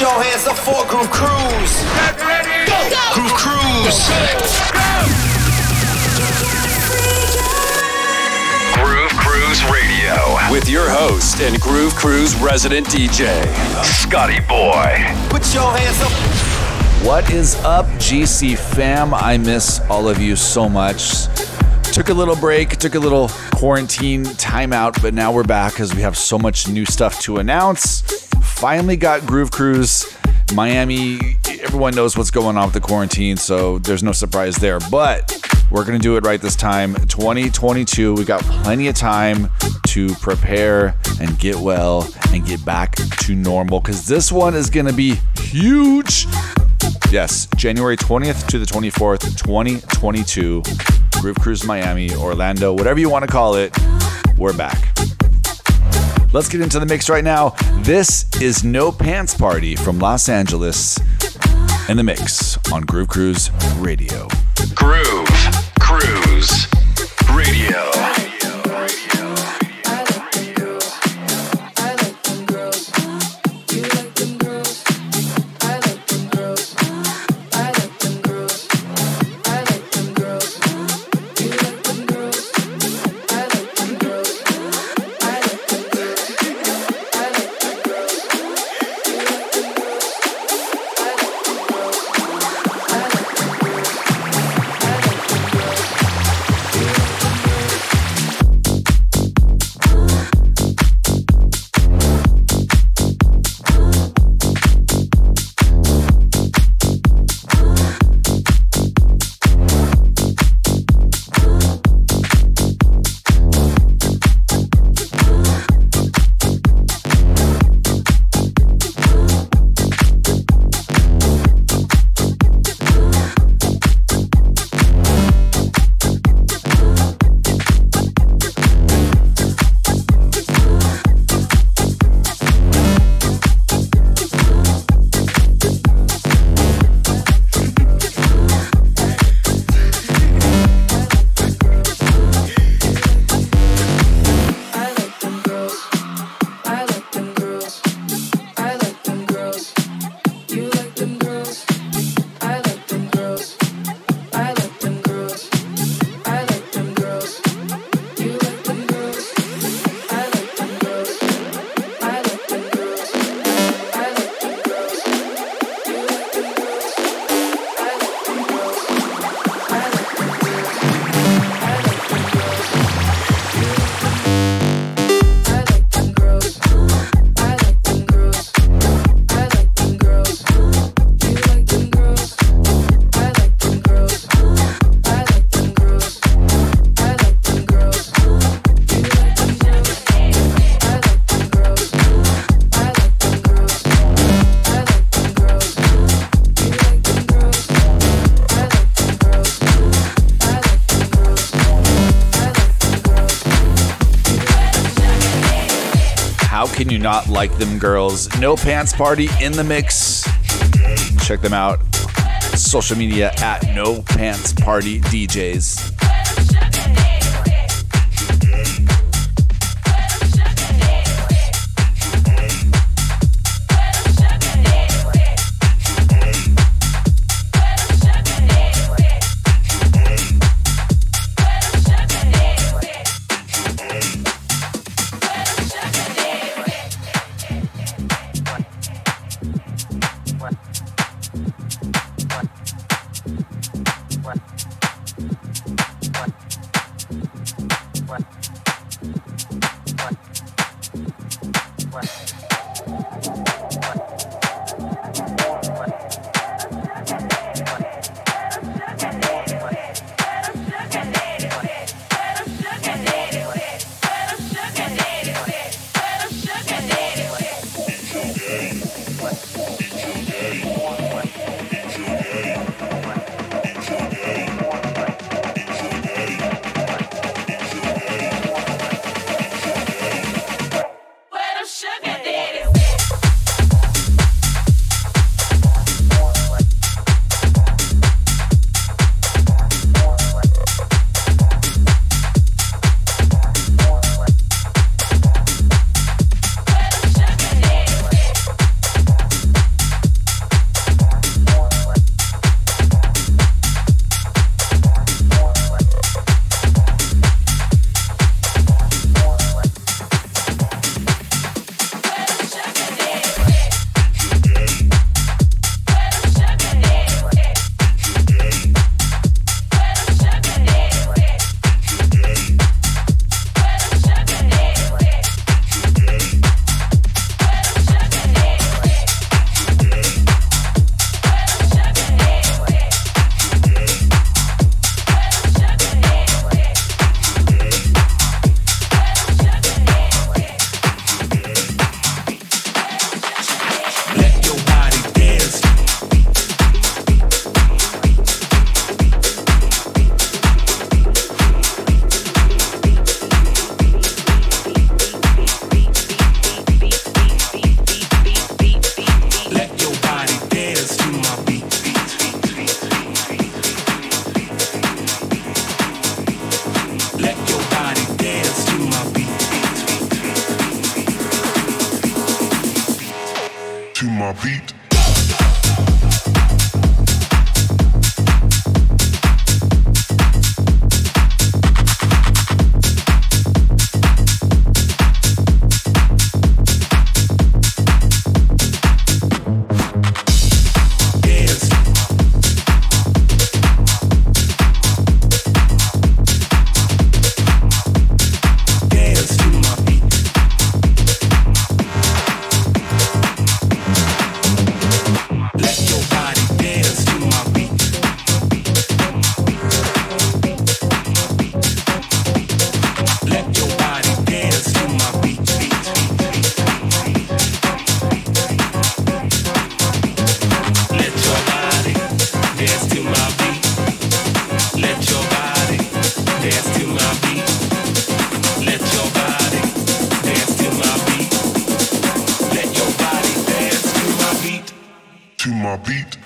Put your hands up for Groove Cruise. Groove Cruise. Groove Cruise Radio with your host and Groove Cruise resident DJ, Scotty Boy. Put your hands up. What is up, GC fam? I miss all of you so much. Took a little break, took a little quarantine timeout, but now we're back because we have so much new stuff to announce. Finally got Groove Cruise Miami. Everyone knows what's going on with the quarantine, so there's no surprise there. But we're going to do it right this time. 2022, we got plenty of time to prepare and get well and get back to normal because this one is going to be huge. Yes, January 20th to the 24th, 2022. Groove Cruise Miami, Orlando, whatever you want to call it, we're back. Let's get into the mix right now. This is No Pants Party from Los Angeles in the mix on Groove Cruise Radio. Groove Cruise Radio. Not like them girls? No Pants Party in the mix. Check them out. Social media at No Pants Party DJs. beat.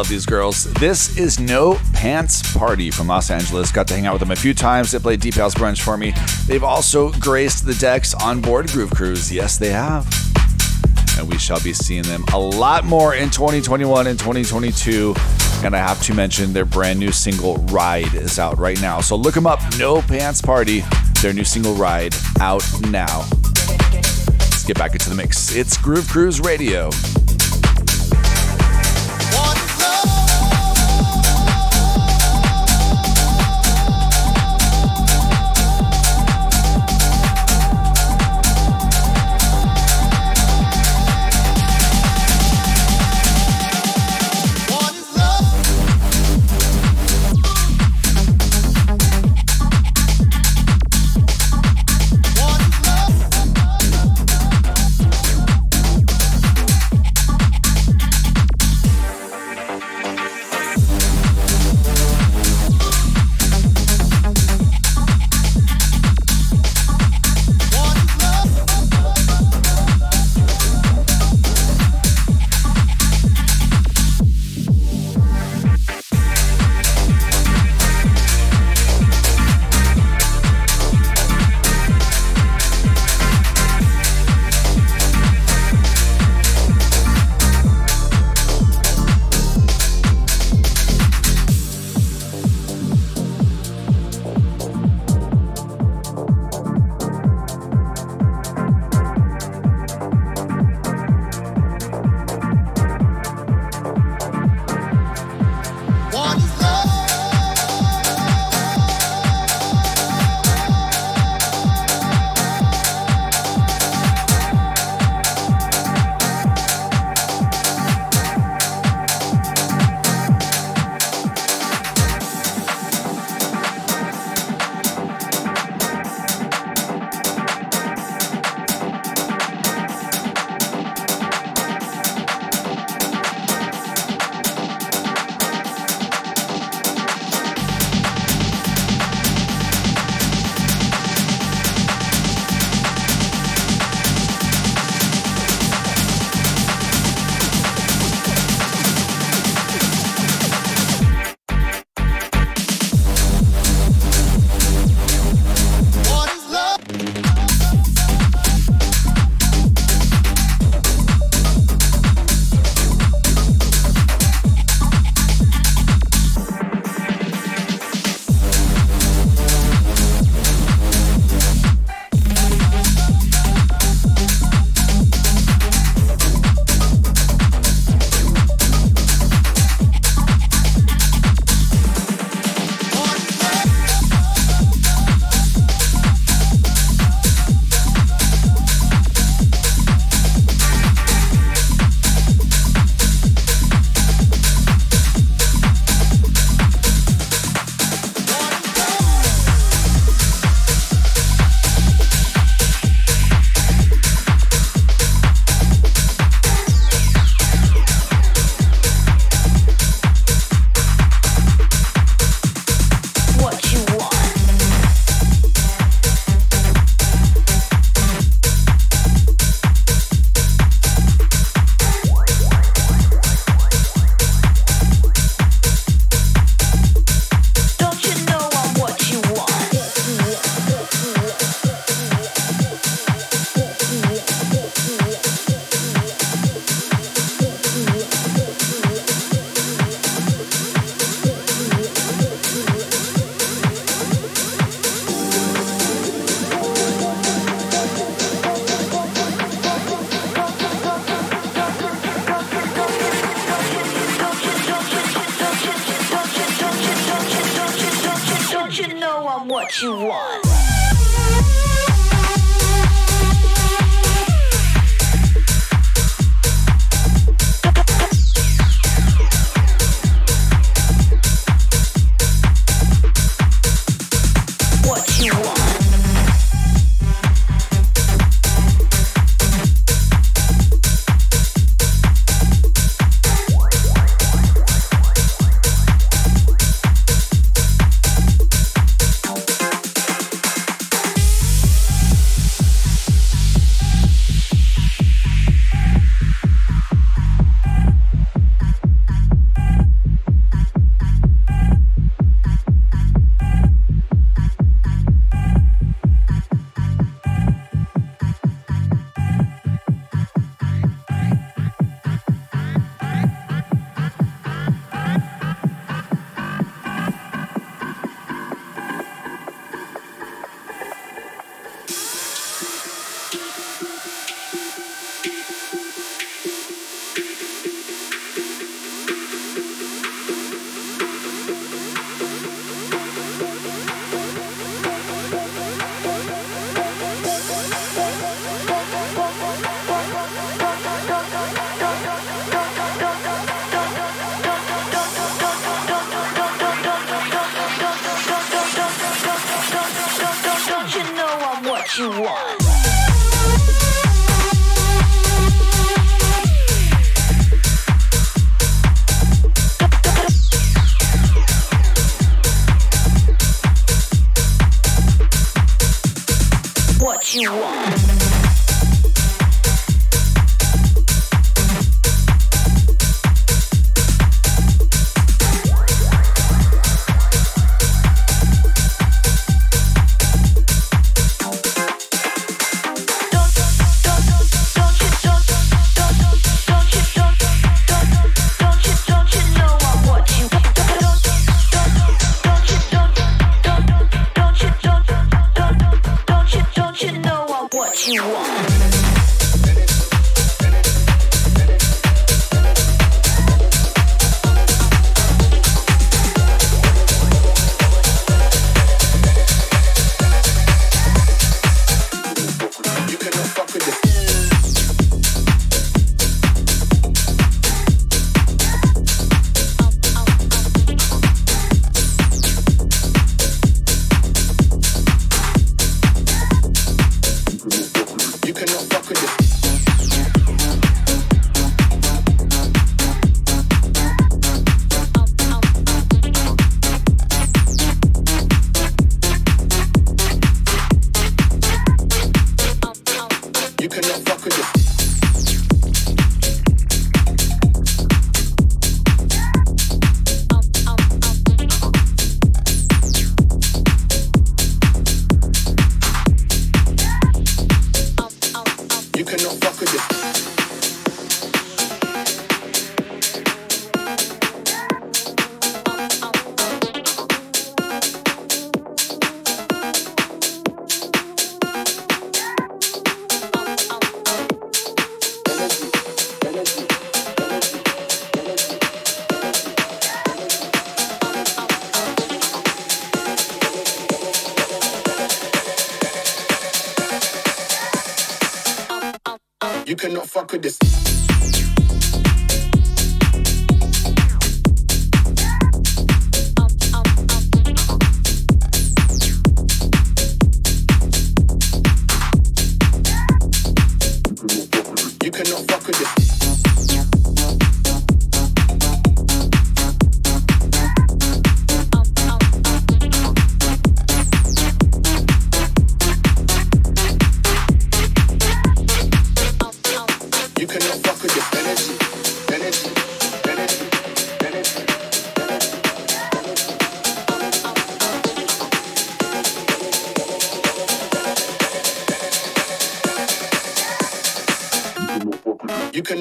Love these girls. This is No Pants Party from Los Angeles. Got to hang out with them a few times. They played Deep House Brunch for me. They've also graced the decks on board Groove Cruise. Yes, they have. And we shall be seeing them a lot more in 2021 and 2022. And I have to mention their brand new single Ride is out right now. So look them up. No Pants Party. Their new single Ride out now. Let's get back into the mix. It's Groove Cruise Radio.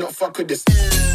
Cannot fuck with this.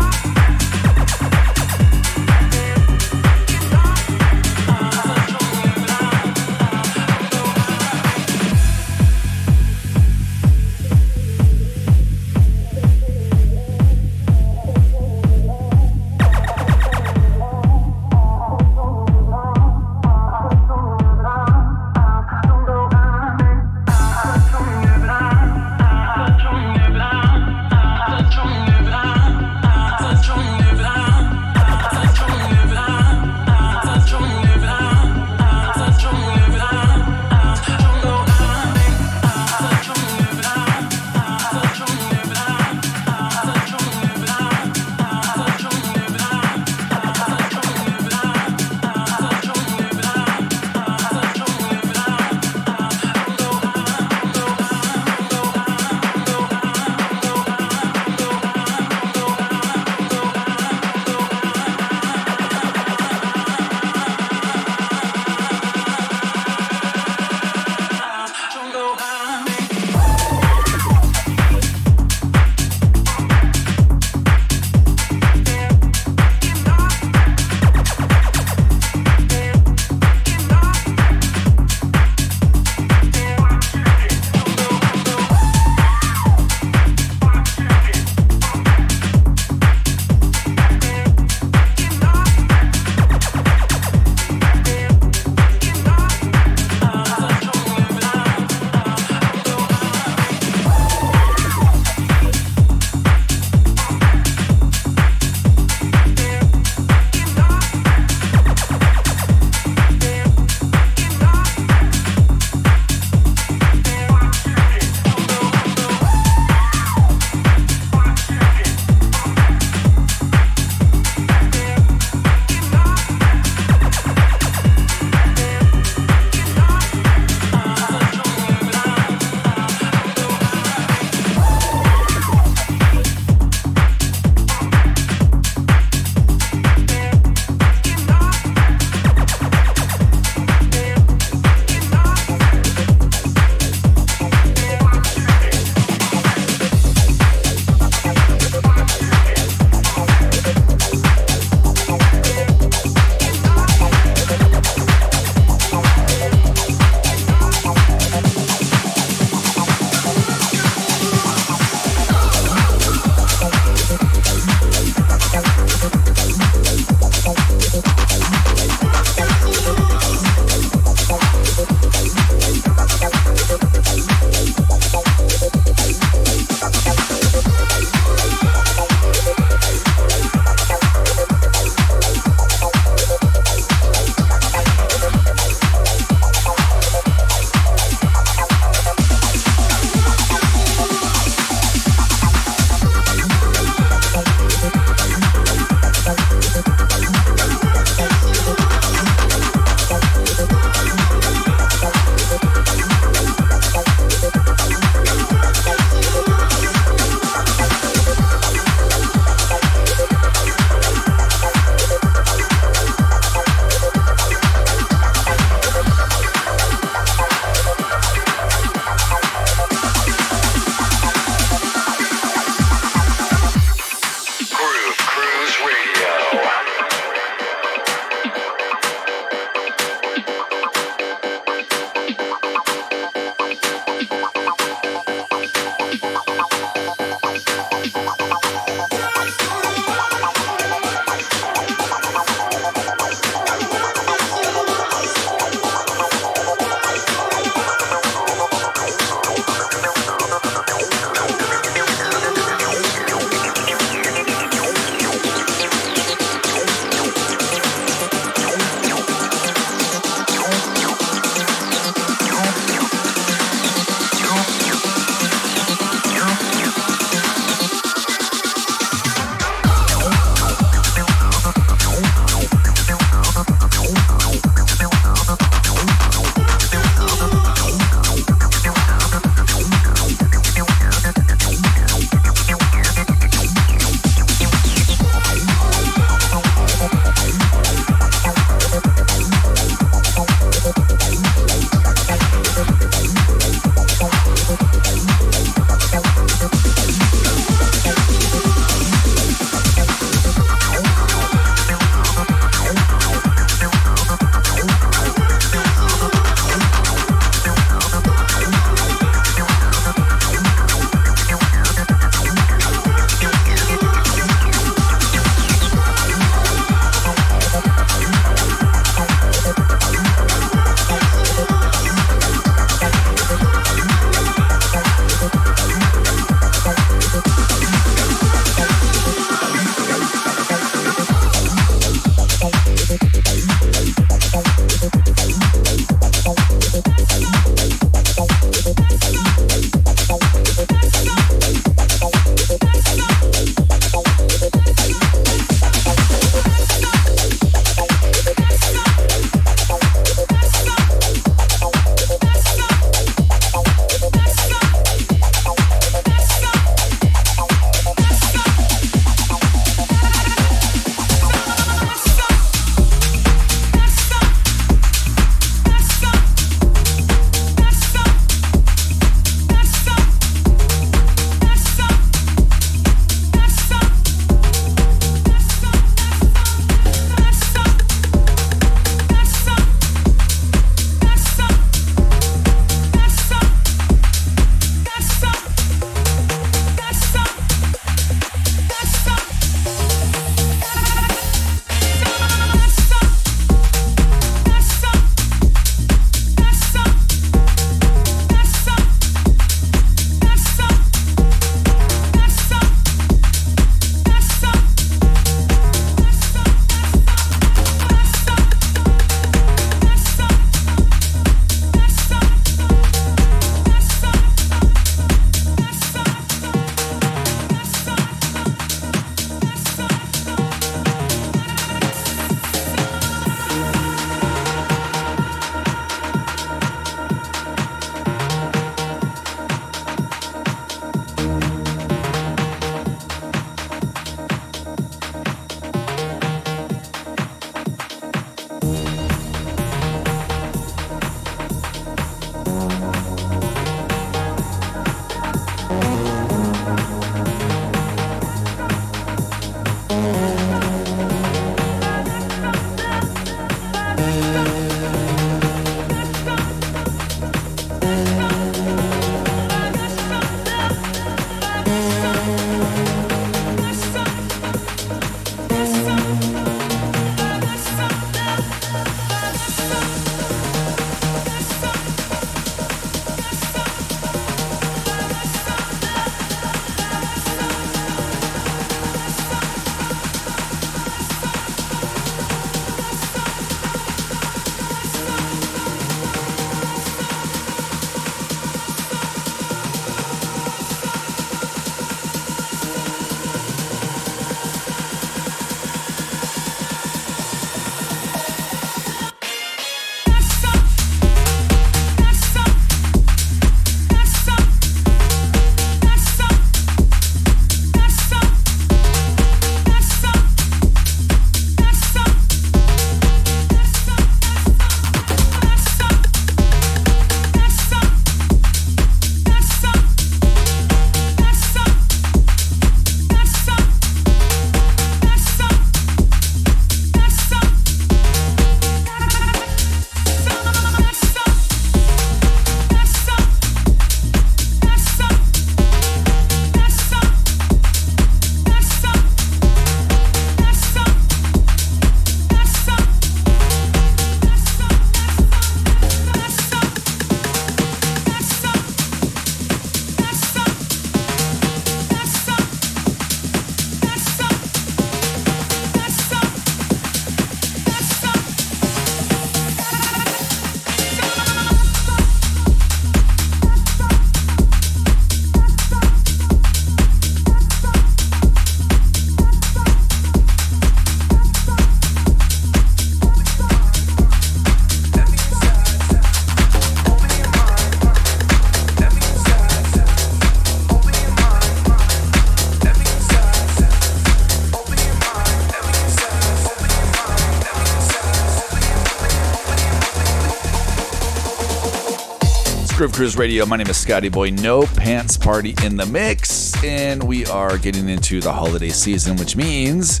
Cruise Radio. My name is Scotty Boy. No pants party in the mix, and we are getting into the holiday season, which means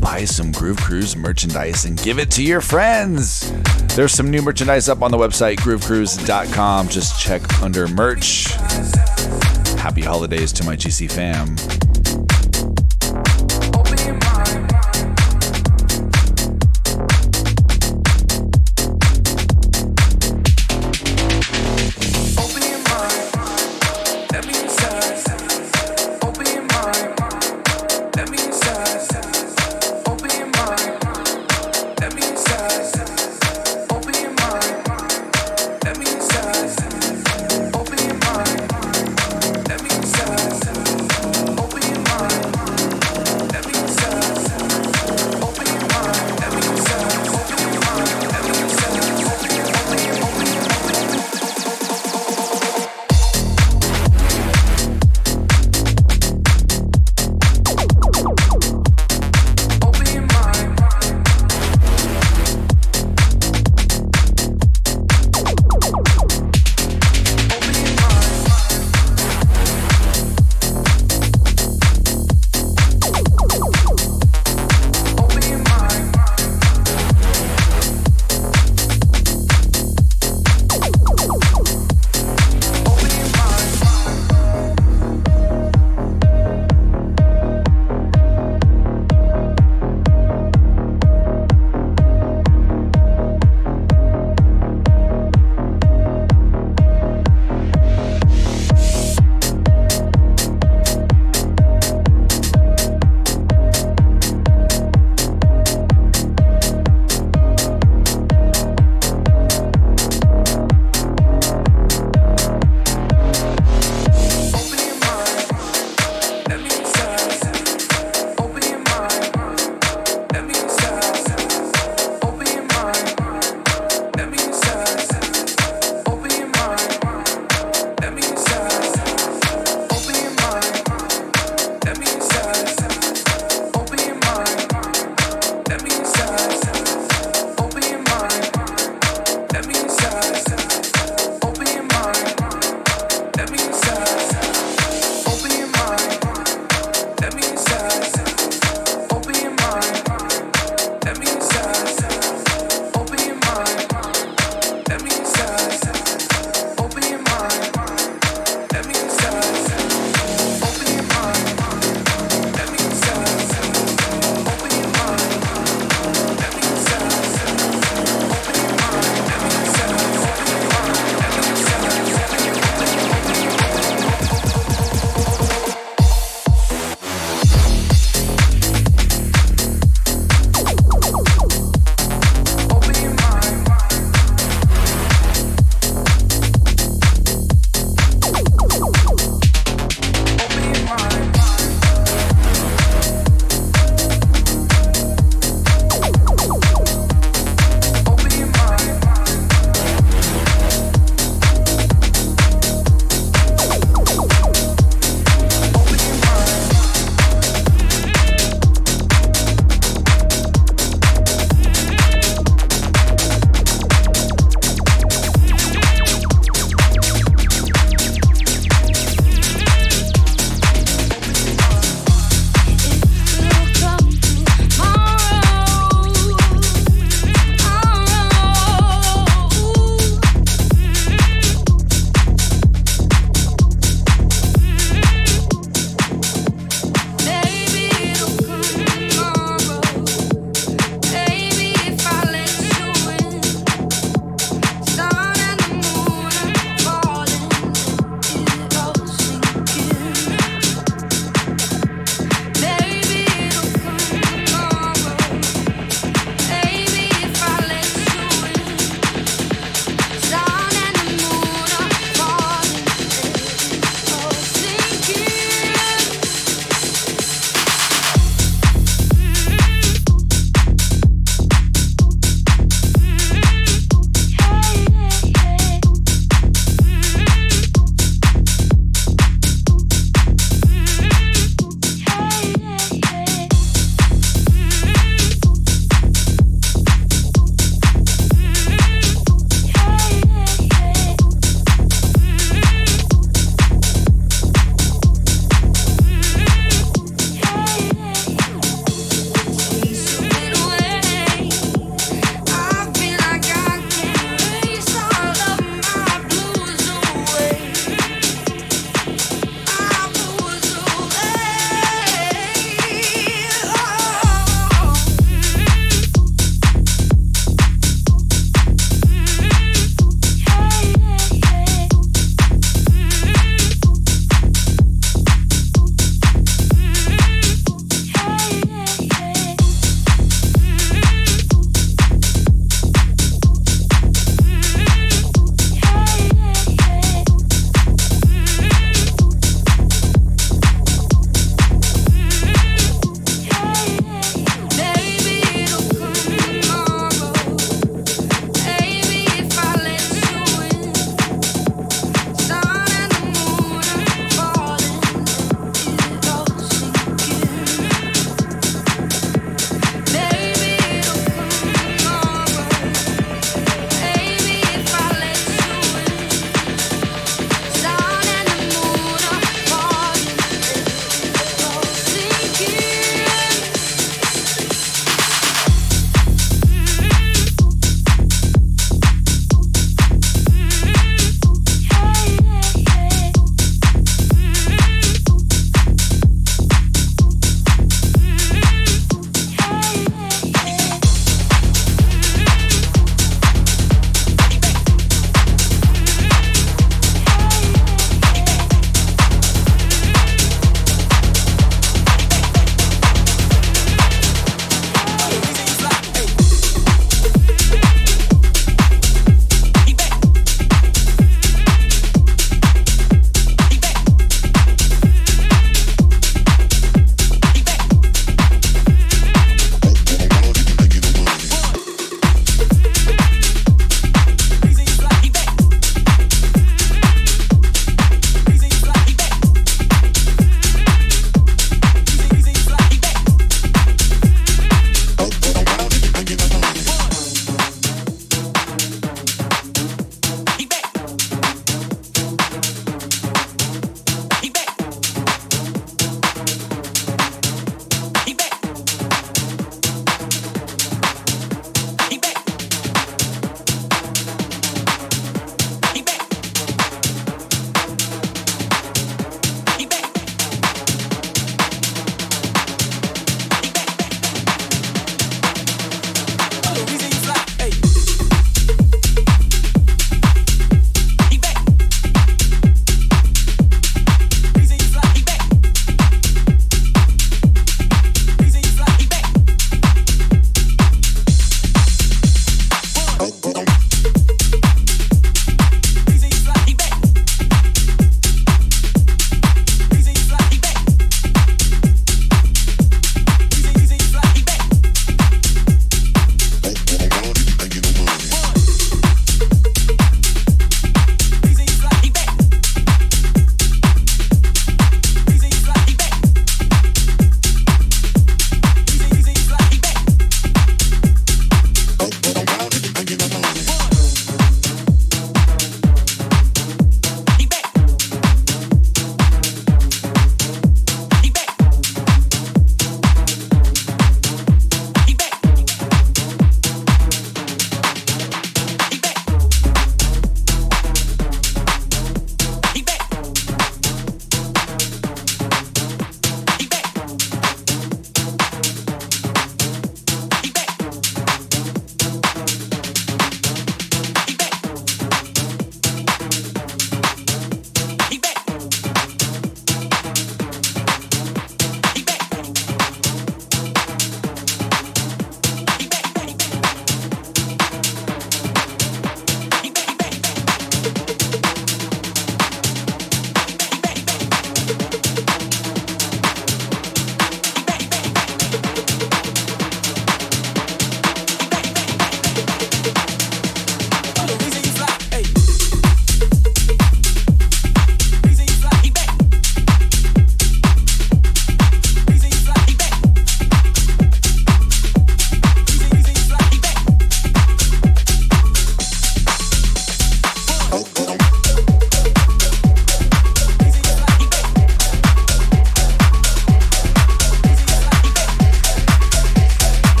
buy some Groove Cruise merchandise and give it to your friends. There's some new merchandise up on the website groovecruise.com. Just check under merch. Happy holidays to my GC fam.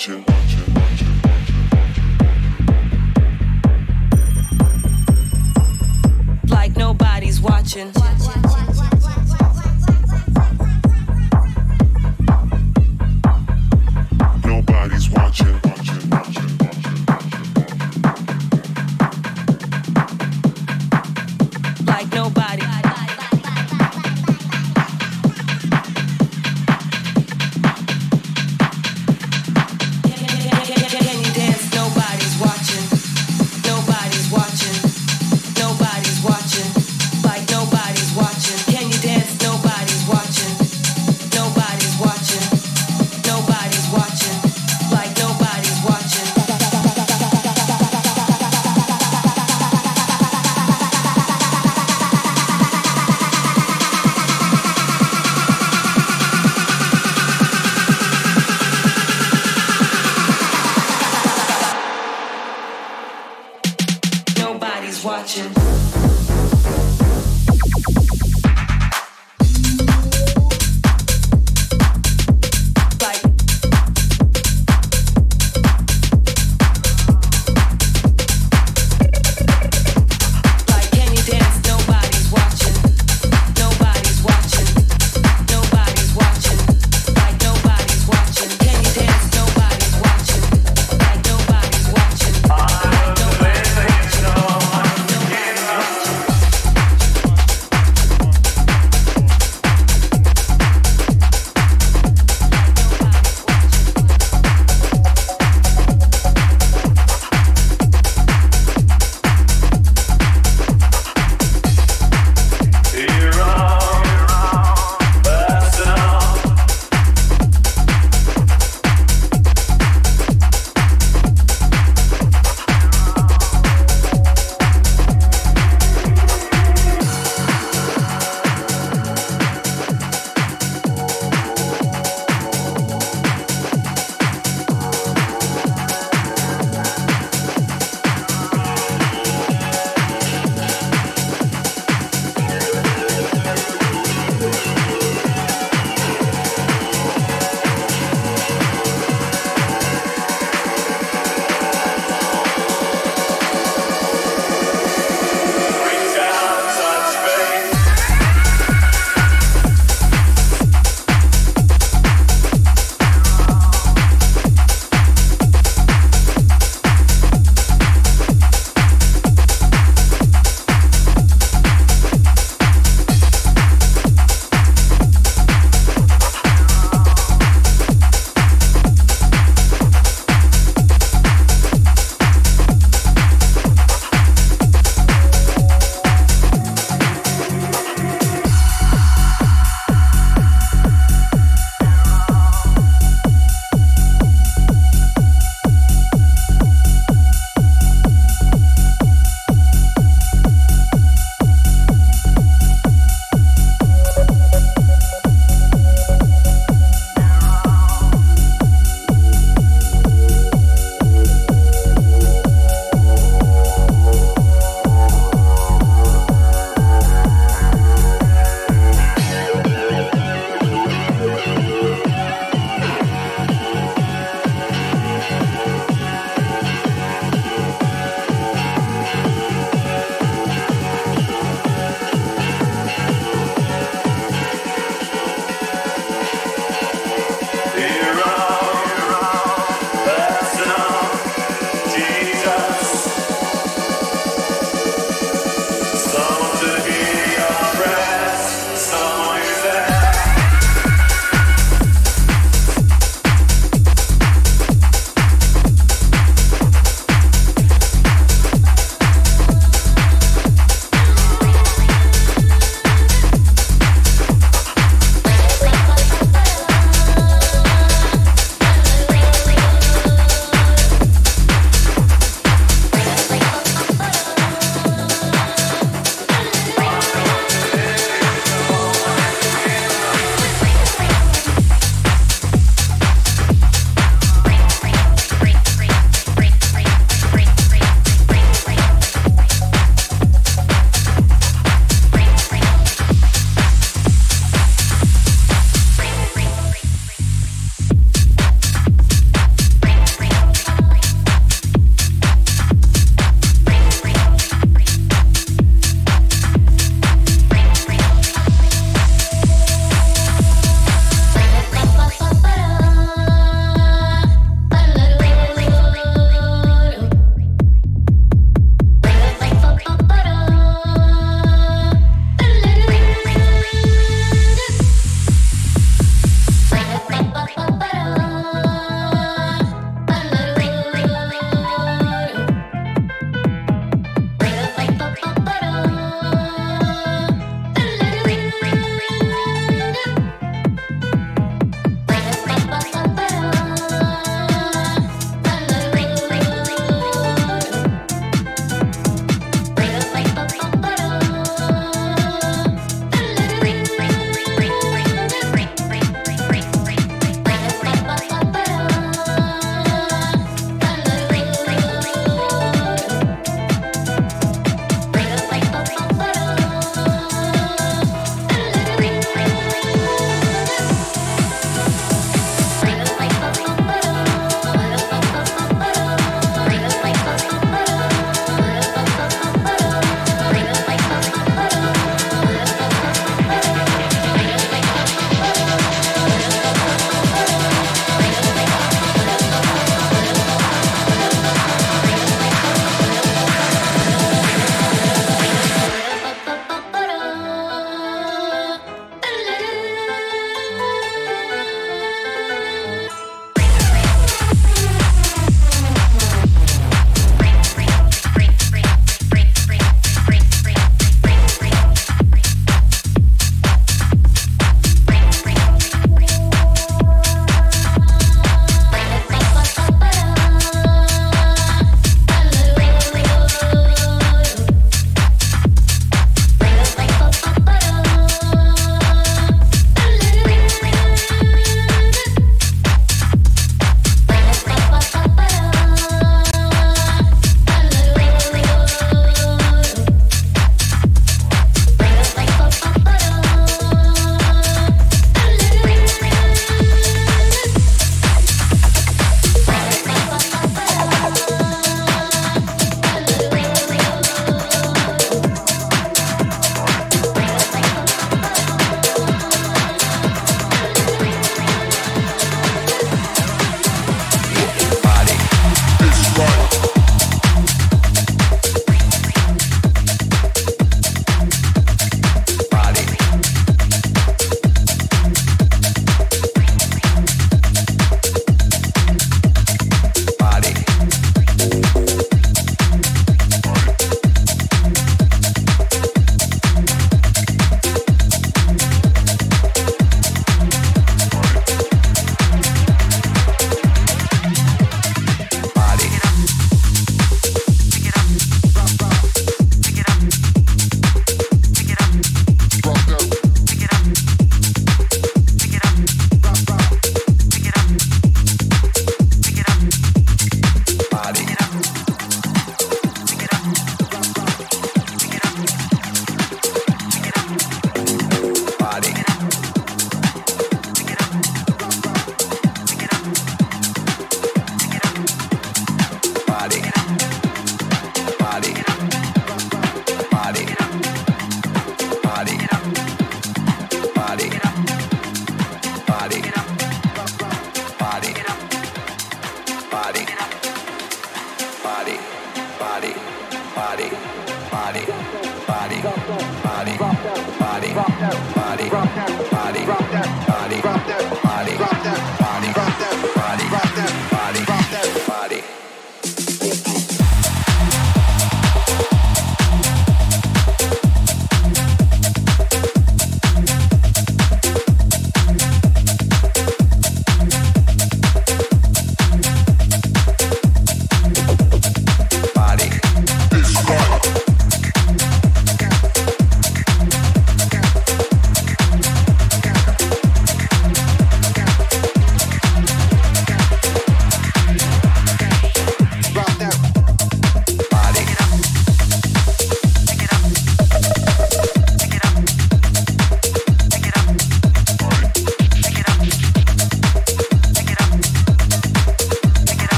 Watching.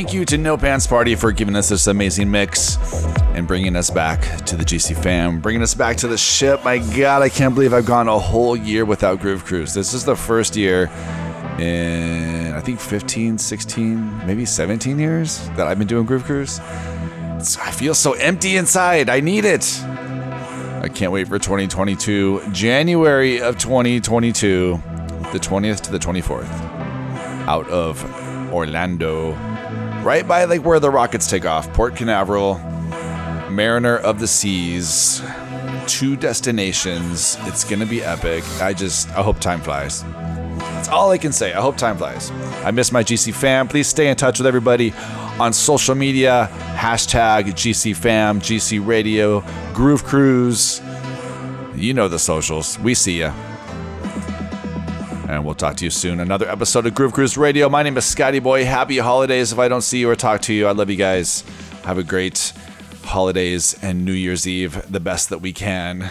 Thank you to No Pants Party for giving us this amazing mix and bringing us back to the GC fam, bringing us back to the ship. My God, I can't believe I've gone a whole year without Groove Cruise. This is the first year in, I think, 15, 16, maybe 17 years that I've been doing Groove Cruise. It's, I feel so empty inside. I need it. I can't wait for 2022, January of 2022, the 20th to the 24th, out of Orlando, right by like where the rockets take off, Port Canaveral, Mariner of the Seas, two destinations. It's gonna be epic. I just, I hope time flies. That's all I can say. I hope time flies. I miss my GC fam. Please stay in touch with everybody on social media. Hashtag GC fam, GC radio, Groove Cruise. You know the socials. We see ya. And we'll talk to you soon. Another episode of Groove Cruise Radio. My name is Scotty Boy. Happy holidays if I don't see you or talk to you. I love you guys. Have a great holidays and New Year's Eve, the best that we can.